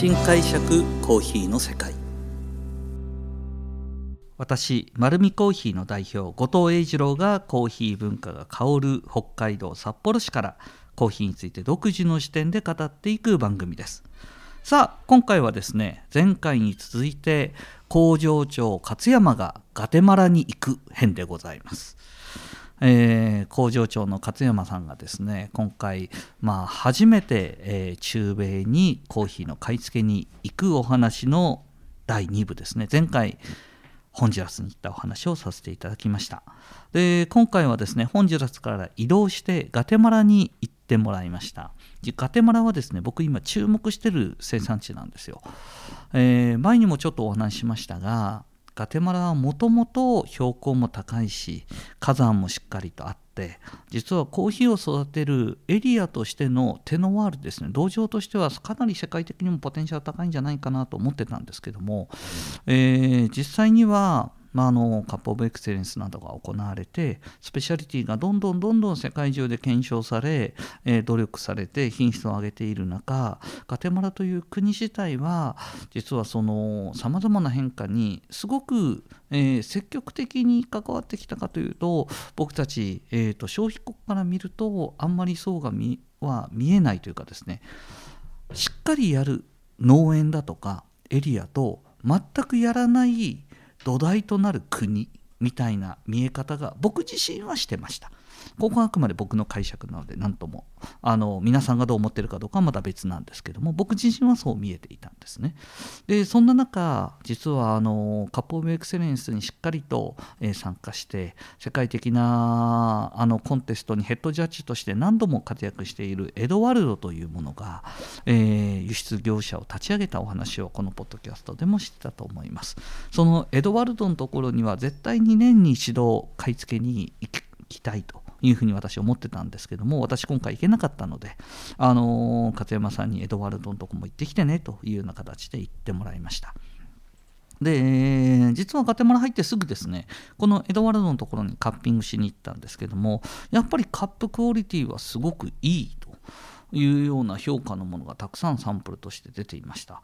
新解釈コーヒーの世界。私丸るコーヒーの代表後藤英二郎がコーヒー文化が香る北海道札幌市からコーヒーについて独自の視点で語っていく番組です。さあ今回はですね前回に続いて工場長勝山がガテマラに行く編でございます。えー、工場長の勝山さんがですね今回、まあ、初めて、えー、中米にコーヒーの買い付けに行くお話の第2部ですね。前回ホンジュラスに行ったお話をさせていただきました。で今回はですねホンジュラスから移動してガテマラに行ってもらいました。ガテマラはですね僕今注目してる生産地なんですよ、えー、前にもちょっとお話ししましたがガテマラはもともと標高も高いし火山もしっかりとあって実はコーヒーを育てるエリアとしてのテノワールですね道場としてはかなり世界的にもポテンシャル高いんじゃないかなと思ってたんですけども、えー、実際にはまあ、あのカップ・オブ・エクセレンスなどが行われてスペシャリティがどんどんどんどん世界中で検証され、えー、努力されて品質を上げている中ガテマラという国自体は実はそのさまざまな変化にすごく、えー、積極的に関わってきたかというと僕たち、えーと、消費国から見るとあんまりそうが見は見えないというかですねしっかりやる農園だとかエリアと全くやらない土台となる国みたいな見え方が僕自身はしてました。ここはあくまで僕の解釈なので何ともあの皆さんがどう思ってるかどうかはまた別なんですけども僕自身はそう見えていたんですね。でそんな中実はあのカップ・オブ・エクセレンスにしっかりと、え、参加して世界的なあのコンテストにヘッドジャッジとして何度も活躍しているエドワルドというものが、えー、輸出業者を立ち上げたお話をこのポッドキャストでもしてたと思います。そのエドワルドのところには絶対2年に一度買い付けに行きたいというふうに私思ってたんですけども私今回行けなかったのであの勝山さんにエドワルドのとこも行ってきてねというような形で行ってもらいました。で実はガテマラ入ってすぐですねこのエドワルドのところにカッピングしに行ったんですけどもやっぱりカップクオリティはすごくいいというような評価のものがたくさんサンプルとして出ていました。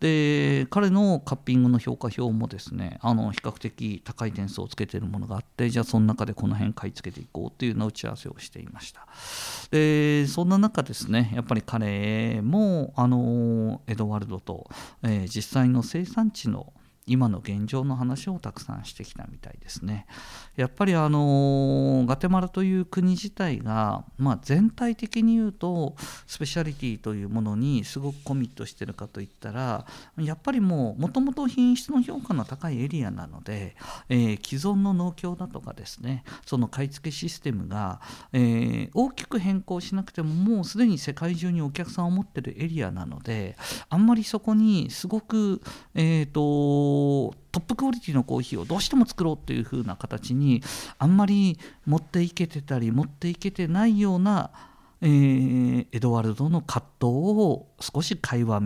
で彼のカッピングの評価表もですねあの比較的高い点数をつけているものがあってじゃあその中でこの辺買い付けていこうっていうような打ち合わせをしていました。でそんな中ですねやっぱり彼もあのエドワルドと、えー、実際の生産地の今の現状の話をたくさんしてきたみたいですね。やっぱりあのガテマラという国自体が、まあ、全体的に言うとスペシャリティというものにすごくコミットしてるかといったらやっぱりもうもともと品質の評価の高いエリアなので、えー、既存の農協だとかですねその買い付けシステムが、えー、大きく変更しなくてももうすでに世界中にお客さんを持ってるエリアなのであんまりそこにすごくえっ、ー、とうトップクオリティのコーヒーをどうしても作ろうっていう風な形にあんまり持っていけてたり持っていけてないような、えー、エドワルドの葛藤を少し会話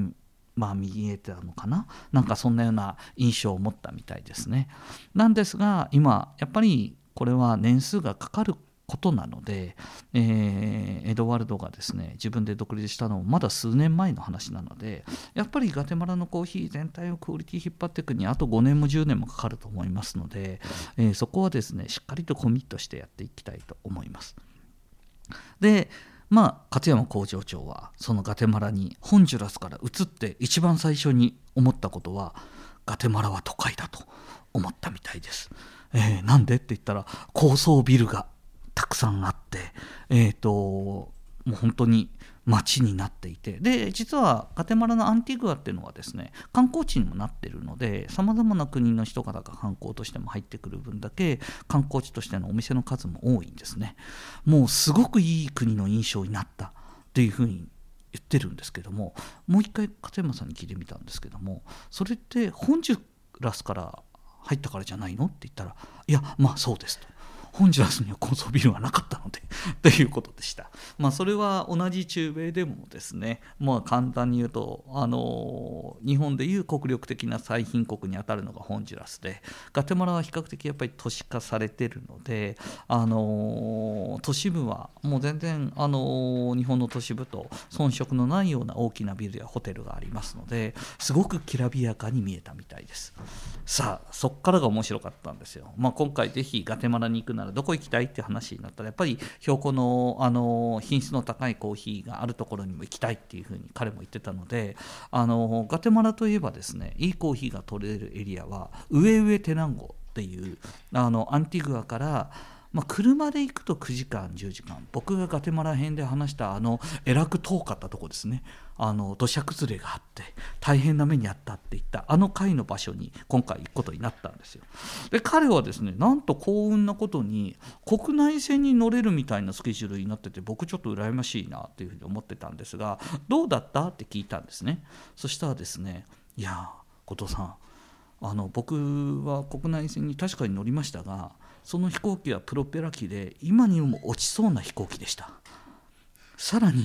まあ見えてたのかな？なんかそんなような印象を持ったみたいですね。なんですが今やっぱりこれは年数がかかることなので、えー、エドワルドがですね自分で独立したのもまだ数年前の話なのでやっぱりガテマラのコーヒー全体をクオリティ引っ張っていくにあと5年も10年もかかると思いますので、えー、そこはですねしっかりとコミットしてやっていきたいと思います。でまあ勝山工場長はそのガテマラにホンジュラスから移って一番最初に思ったことはガテマラは都会だと思ったみたいです。えー、なんで？って言ったら高層ビルがたくさんあって、えーと、もう本当に街になっていて。で実はガテマラのアンティグアっていうのはですね観光地にもなってるのでさまざまな国の人々が観光としても入ってくる分だけ観光地としてのお店の数も多いんですね。もうすごくいい国の印象になったっていうふうに言ってるんですけどももう一回勝山さんに聞いてみたんですけどもそれって本ジュラスから入ったからじゃないの？って言ったらいやまあそうですと。ホンジュラスには高層ビルはなかったので。ということでした。まあ、それは同じ中米でもですね、まあ、簡単に言うとあの日本でいう国力的な最貧国にあたるのがホンジュラスでガテマラは比較的やっぱり都市化されてるのであの都市部はもう全然あの日本の都市部と遜色のないような大きなビルやホテルがありますのですごくきらびやかに見えたみたいです。さあそっからが面白かったんですよ、まあ、今回ぜひガテマラに行くならどこ行きたいって話になったらやっぱり標高のあの品質の高いコーヒーがあるところにも行きたいっていうふうに彼も言ってたのであのガテマラといえばですねいいコーヒーが取れるエリアは上上テナンゴっていうあのアンティグアからまあ、車で行くと9時間10時間。僕がガテマラ編で話したあのえらく遠かったとこですね。あの土砂崩れがあって大変な目にあったって言ったあの階の場所に今回行くことになったんですよ。で彼はですねなんと幸運なことに国内線に乗れるみたいなスケジュールになってて僕ちょっと羨ましいなっていうふうに思ってたんですがどうだったって聞いたんですね。そしたらですねいや後藤さんあの僕は国内線に確かに乗りましたがその飛行機はプロペラ機で今にも落ちそうな飛行機でした。さらに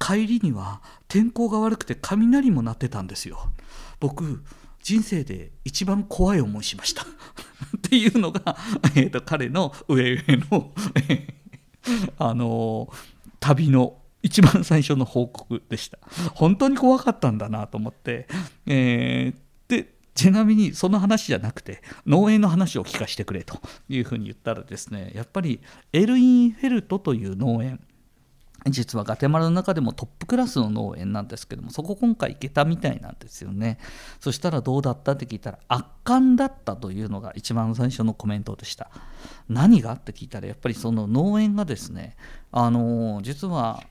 帰りには天候が悪くて雷も鳴ってたんですよ。僕人生で一番怖い思いしました。っていうのが、えーと、彼の上上の あの旅の一番最初の報告でした。本当に怖かったんだなと思って、えーちなみにその話じゃなくて農園の話を聞かせてくれというふうに言ったらですねやっぱりエルインフェルトという農園実はガテマラの中でもトップクラスの農園なんですけどもそこ今回行けたみたいなんですよね。そしたらどうだったって聞いたら圧巻だったというのが一番最初のコメントでした。何がって聞いたらやっぱりその農園がですねあの実は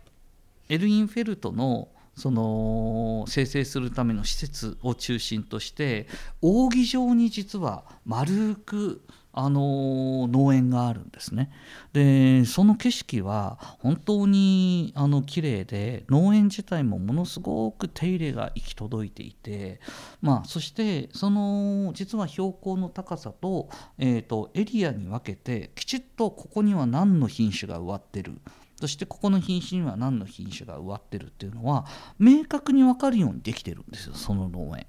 エルインフェルトのその生成するための施設を中心として扇状に実は丸くあの農園があるんですね。でその景色は本当にあの綺麗で農園自体もものすごく手入れが行き届いていて、まあ、そしてその実は標高の高さと,、えーとエリアに分けてきちっとここには何の品種が植わってるそしてここの品種には何の品種が植わってるっていうのは明確に分かるようにできてるんですよその農園。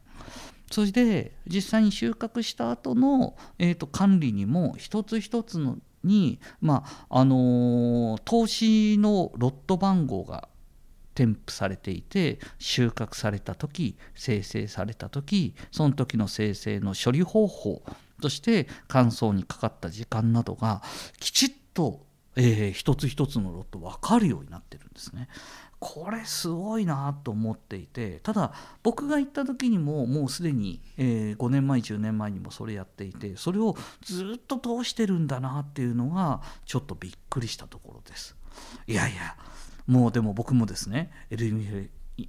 それで実際に収穫した後の、えーと、管理にも一つ一つのに、まああのー、投資のロット番号が添付されていて収穫された時生成された時その時の生成の処理方法そして乾燥にかかった時間などがきちっとえー、一つ一つのロット分かるようになってるんですね。これすごいなと思っていてただ僕が行った時にももうすでに、えー、5年前10年前にもそれやっていてそれをずっと通してるんだなっていうのがちょっとびっくりしたところです。いやいやもうでも僕もですねエルミ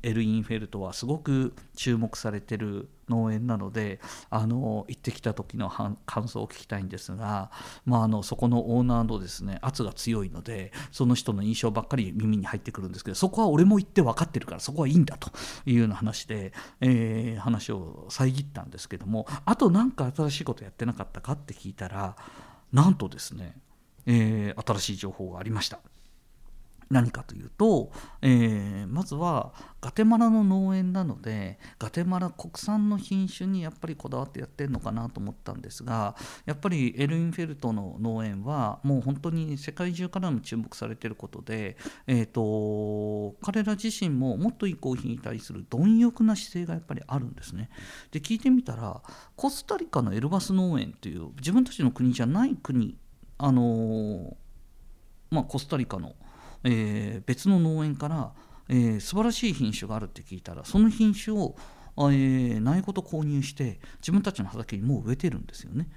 エルインフェルトはすごく注目されてる農園なのであの行ってきた時の感想を聞きたいんですが、まあ、あのそこのオーナーのですね圧が強いのでその人の印象ばっかり耳に入ってくるんですけどそこは俺も行って分かってるからそこはいいんだというような話で、えー、話を遮ったんですけどもあと何か新しいことやってなかったかって聞いたらなんとですね、えー、新しい情報がありました。何かというと、えー、まずはガテマラの農園なのでガテマラ国産の品種にやっぱりこだわってやってるのかなと思ったんですがやっぱりエルインフェルトの農園はもう本当に世界中からも注目されてることで、えーと、彼ら自身ももっといいコーヒーに対する貪欲な姿勢がやっぱりあるんですね。で聞いてみたらコスタリカのエルバス農園という自分たちの国じゃない国あのー、まあ、コスタリカのえー、別の農園から、えー、素晴らしい品種があるって聞いたらその品種を、えー、苗ごと購入して自分たちの畑にもう植えてるんですよね。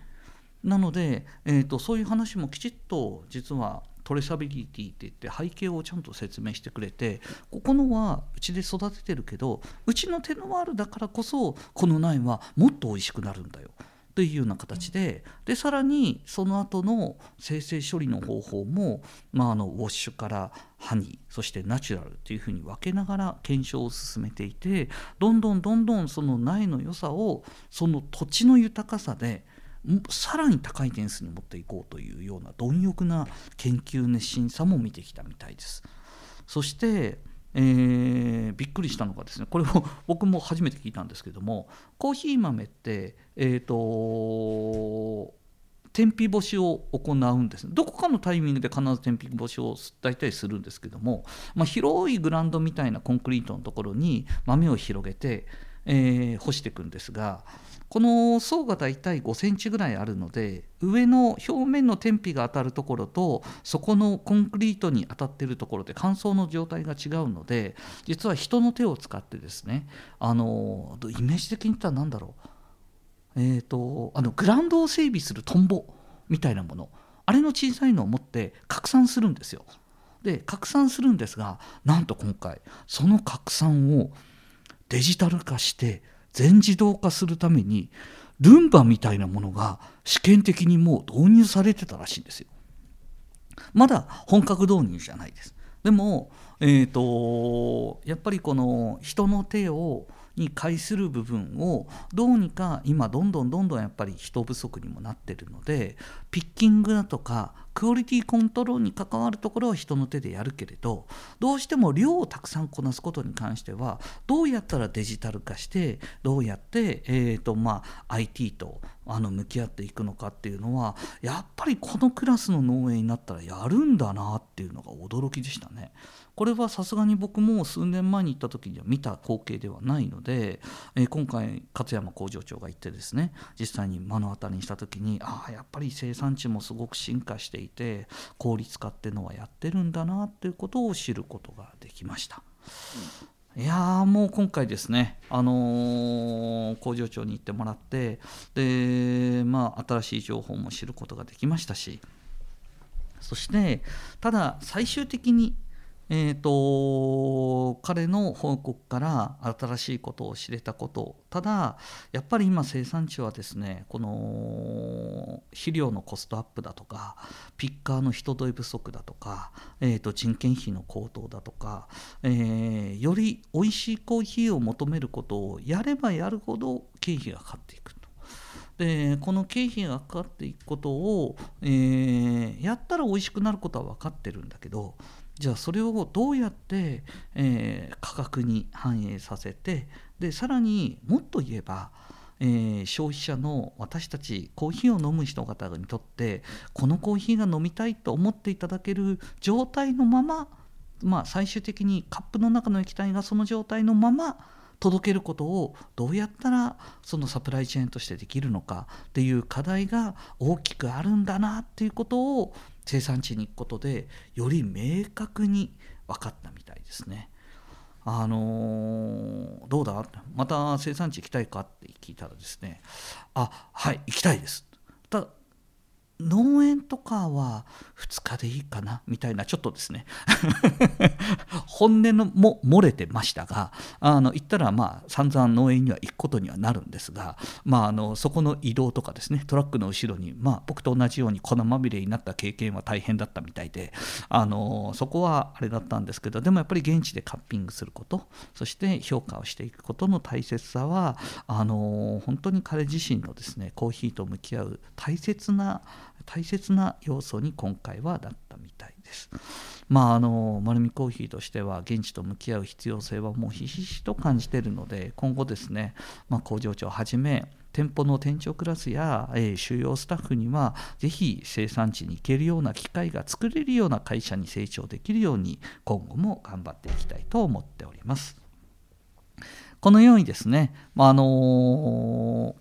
なので、えーと、そういう話もきちっと実はトレサビリティって言って背景をちゃんと説明してくれてここのはうちで育ててるけどうちのテノワールだからこそこの苗はもっと美味しくなるんだよというような形ででさらにその後の生成処理の方法も、まあ、あのウォッシュからハニーそしてナチュラルというふうに分けながら検証を進めていてどんどんどんどんその苗の良さをその土地の豊かさでさらに高い点数に持っていこうというような貪欲な研究熱心さも見てきたみたいです。そしてえー、びっくりしたのがですねこれも 僕も初めて聞いたんですけどもコーヒー豆って、えーと、天日干しを行うんですどこかのタイミングで必ず天日干しを大体するんですけども、まあ、広いグラウンドみたいなコンクリートのところに豆を広げて、えー、干していくんですがこの層がだいたい5センチぐらいあるので上の表面の天日が当たるところとそこのコンクリートに当たっているところで乾燥の状態が違うので実は人の手を使ってですねあのイメージ的に言ったら何だろうえーと、あのグラウンドを整備するトンボみたいなものあれの小さいのを持って拡散するんですよ。で拡散するんですがなんと今回その拡散をデジタル化して全自動化するためにルンバみたいなものが試験的にもう導入されてたらしいんですよ。まだ本格導入じゃないです。でも、えーと、やっぱりこの人の手をに介する部分をどうにか今どんどんどんどんやっぱり人不足にもなってるのでピッキングだとかクオリティコントロールに関わるところは人の手でやるけれどどうしても量をたくさんこなすことに関してはどうやったらデジタル化してどうやって、えーとまあ、IT とあの向き合っていくのかっていうのはやっぱりこのクラスの農園になったらやるんだなっていうのが驚きでしたね。これはさすがに僕も数年前に行った時には見た光景ではないので、えー、今回勝山工場長が行ってですね実際に目の当たりにした時にああやっぱり生産地もすごく進化していて効率化っていうのはやってるんだなっていうことを知ることができました。いやもう今回ですね、あのー、工場長に行ってもらってで、まあ、新しい情報も知ることができましたしそしてただ最終的にえーと、彼の報告から新しいことを知れたことただやっぱり今生産地はですねこの肥料のコストアップだとかピッカーの人手不足だとか、えーと、人件費の高騰だとか、えー、より美味しいコーヒーを求めることをやればやるほど経費がかかっていくと。でこの経費がかかっていくことを、えー、やったら美味しくなることは分かってるんだけどじゃあそれをどうやって、えー、価格に反映させてでさらにもっと言えば、えー、消費者の私たちコーヒーを飲む人方にとってこのコーヒーが飲みたいと思っていただける状態のまま、まあ、最終的にカップの中の液体がその状態のまま届けることをどうやったらそのサプライチェーンとしてできるのかっていう課題が大きくあるんだなっていうことを生産地に行くことでより明確に分かったみたいですね。あのー、どうだ？また生産地行きたいかって聞いたらですねあはい行きたいです農園とかは2日でいいかなみたいなちょっとですね。本音のも漏れてましたがあの行ったらまあ散々農園には行くことにはなるんですが、まあ、あのそこの移動とかですねトラックの後ろに、まあ、僕と同じように粉まみれになった経験は大変だったみたいであのそこはあれだったんですけどでもやっぱり現地でカッピングすることそして評価をしていくことの大切さはあの本当に彼自身のですねコーヒーと向き合う大切な大切な要素に今回はなったみたいです。まああの丸見コーヒーとしては現地と向き合う必要性はもうひしひしと感じているので今後ですね、まあ、工場長をはじめ店舗の店長クラスや、えー、収容スタッフにはぜひ生産地に行けるような機会が作れるような会社に成長できるように今後も頑張っていきたいと思っております。このようにですね、まあ、の、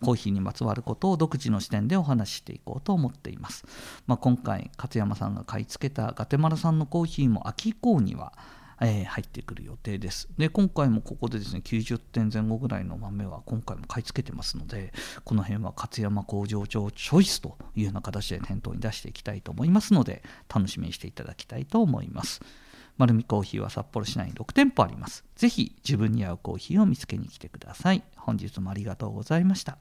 コーヒーにまつわることを独自の視点でお話ししていこうと思っています。まあ、今回勝山さんが買い付けたガテマラ産のコーヒーも秋以降にはえー、入ってくる予定です。で、今回もここでですね、90点前後ぐらいの豆は今回も買い付けてますので、この辺は勝山工場長チョイスというような形で店頭に出していきたいと思いますので、楽しみにしていただきたいと思います。丸見コーヒーは札幌市内に6店舗あります。ぜひ自分に合うコーヒーを見つけに来てください。本日もありがとうございました。